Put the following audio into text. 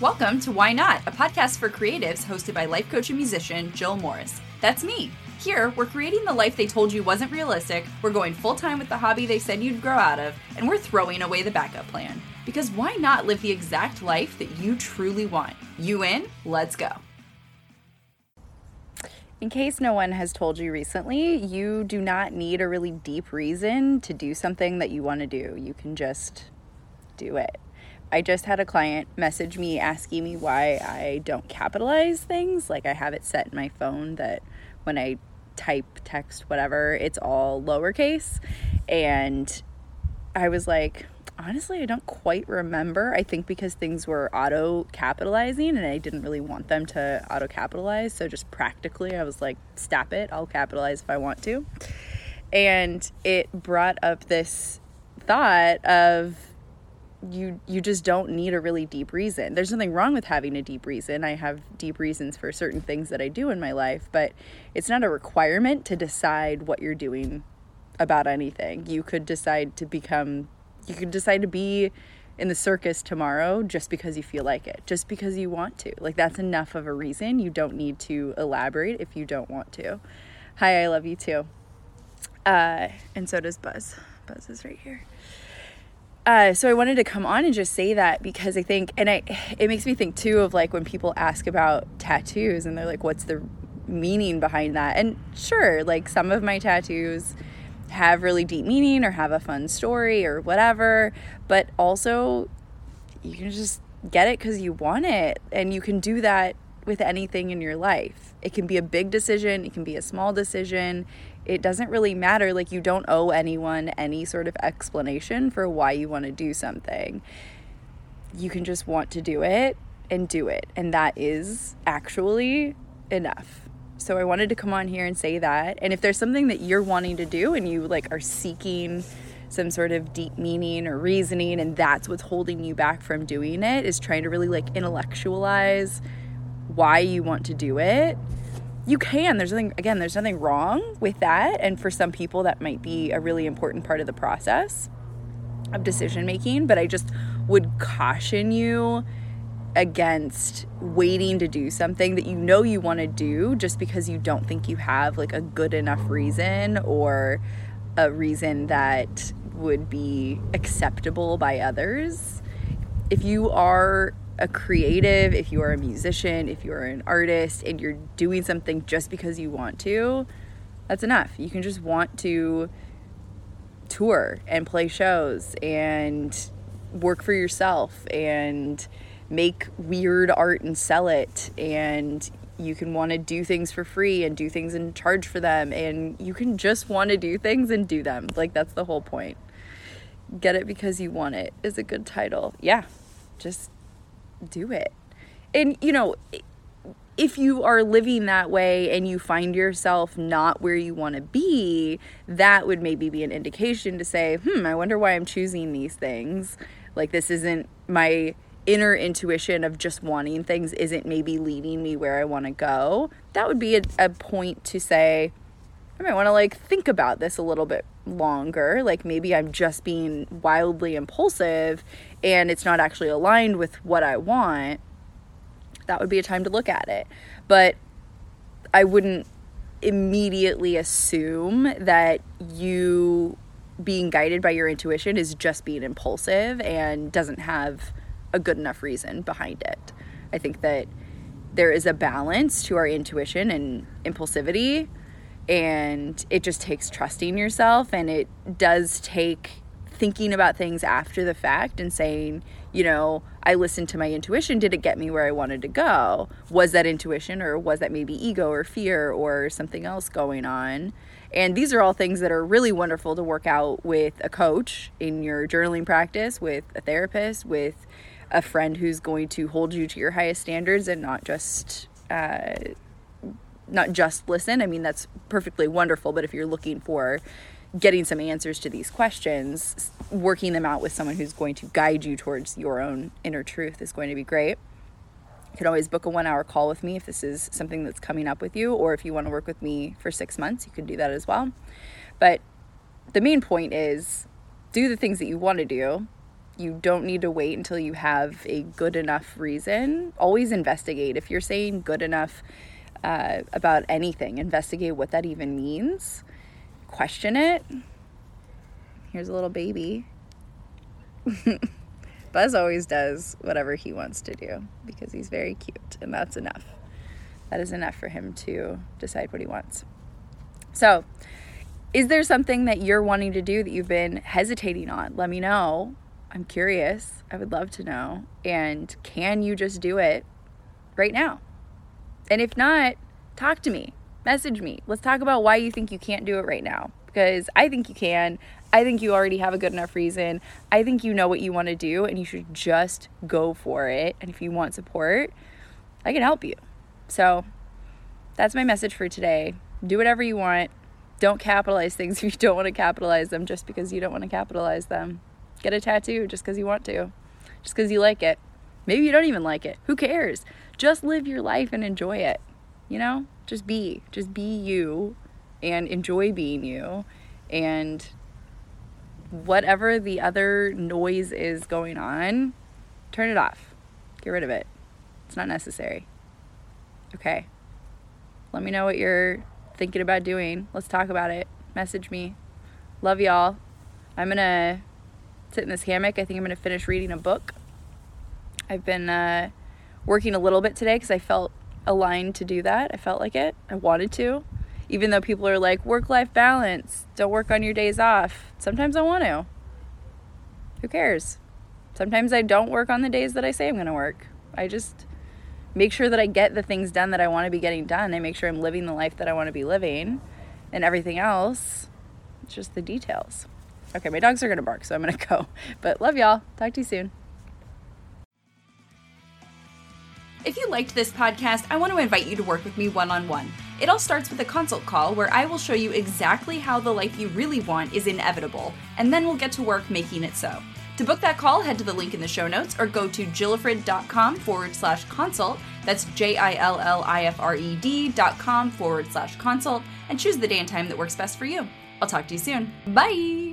Welcome to Why Not, a podcast for creatives hosted by life coach and musician Jill Morris. That's me. Here, we're creating the life they told you wasn't realistic, we're going full time with the hobby they said you'd grow out of, and we're throwing away the backup plan. Because why not live the exact life that you truly want? You in? Let's go. In case no one has told you recently, you do not need a really deep reason to do something that you want to do. You can just do it. I just had a client message me asking me why I don't capitalize things. Like I have it set in my phone that when I type, text, whatever, it's all lowercase. And I was like, honestly, I don't quite remember. I think because things were auto capitalizing and I didn't really want them to auto capitalize. So just practically, I was like, stop it. I'll capitalize if I want to. And it brought up this thought of, you you just don't need a really deep reason. There's nothing wrong with having a deep reason. I have deep reasons for certain things that I do in my life, but it's not a requirement to decide what you're doing about anything. You could decide to become you could decide to be in the circus tomorrow just because you feel like it, just because you want to. Like that's enough of a reason. You don't need to elaborate if you don't want to. Hi, I love you too. Uh, and so does Buzz. Buzz is right here. Uh, so I wanted to come on and just say that because I think, and I, it makes me think too of like when people ask about tattoos and they're like, what's the meaning behind that? And sure, like some of my tattoos have really deep meaning or have a fun story or whatever, but also you can just get it because you want it. And you can do that with anything in your life. It can be a big decision, it can be a small decision, it doesn't really matter. Like, you don't owe anyone any sort of explanation for why you want to do something. You can just want to do it and do it. And that is actually enough. So, I wanted to come on here and say that. And if there's something that you're wanting to do and you like are seeking, some sort of deep meaning or reasoning and that's what's holding you back from doing it is trying to really like intellectualize why you want to do it you can. There's nothing again there's nothing wrong with that. And for some people that might be a really important part of the process of decision making. But i just would caution you against waiting to do something that you know you want to do just because you don't think you have like a good enough reason or a reason that would be acceptable by others. If you are a creative, if you are a musician, if you're an artist and you're doing something just because you want to, that's enough. You can just want to tour and play shows and work for yourself and make weird art and sell it. And you can want to do things for free and do things and charge for them. And you can just want to do things and do them. Like that's the whole point. Get it because you want it is a good title. Yeah just do it. And, you know, if you are living that way and you find yourself not where you want to be, that would maybe be an indication to say, hmm, I wonder why I'm choosing these things. Like, this isn't my inner intuition of just wanting things, isn't maybe leading me where I want to go. That would be a, a point to say, I might want to like think about this a little bit longer. Like maybe I'm just being wildly impulsive and it's not actually aligned with what I want. That would be a time to look at it. But I wouldn't immediately assume that you being guided by your intuition is just being impulsive and doesn't have a good enough reason behind it. I think that there is a balance to our intuition and impulsivity and it just takes trusting yourself and it does take thinking about things after the fact and saying you know i listened to my intuition. Did it get me where i wanted to go? Was that intuition or was that maybe ego or fear or something else going on? And these are all things that are really wonderful to work out with a coach in your journaling practice with a therapist with a friend who's going to hold you to your highest standards and not just uh, not just listen. I mean, that's perfectly wonderful, but if you're looking for getting some answers to these questions, working them out with someone who's going to guide you towards your own inner truth is going to be great. You can always book a one hour call with me if this is something that's coming up with you, or if you want to work with me for six months, you can do that as well. But the main point is do the things that you want to do. You don't need to wait until you have a good enough reason. Always investigate. If you're saying good enough uh, about anything, investigate what that even means. Question it. Here's a little baby. Buzz always does whatever he wants to do because he's very cute, and that's enough. That is enough for him to decide what he wants. So, is there something that you're wanting to do that you've been hesitating on? Let me know. I'm curious. I would love to know. And can you just do it right now? And if not, talk to me, message me. Let's talk about why you think you can't do it right now. Because I think you can. I think you already have a good enough reason. I think you know what you want to do and you should just go for it. And if you want support, I can help you. So that's my message for today. Do whatever you want. Don't capitalize things if you don't want to capitalize them just because you don't want to capitalize them. Get a tattoo just because you want to, just because you like it. Maybe you don't even like it. Who cares? Just live your life and enjoy it. You know? Just be. Just be you and enjoy being you. And whatever the other noise is going on, turn it off. Get rid of it. It's not necessary. Okay. Let me know what you're thinking about doing. Let's talk about it. Message me. Love y'all. I'm going to sit in this hammock. I think I'm going to finish reading a book. I've been uh, working a little bit today because I felt aligned to do that. I felt like it. I wanted to. Even though people are like, work life balance, don't work on your days off. Sometimes I want to. Who cares? Sometimes I don't work on the days that I say I'm going to work. I just make sure that I get the things done that I want to be getting done. I make sure I'm living the life that I want to be living. And everything else, it's just the details. Okay, my dogs are going to bark, so I'm going to go. But love y'all. Talk to you soon. If you liked this podcast, I want to invite you to work with me one on one. It all starts with a consult call where I will show you exactly how the life you really want is inevitable, and then we'll get to work making it so. To book that call, head to the link in the show notes or go to jillifred.com forward slash consult. That's J I L L I F R E D dot com forward slash consult and choose the day and time that works best for you. I'll talk to you soon. Bye!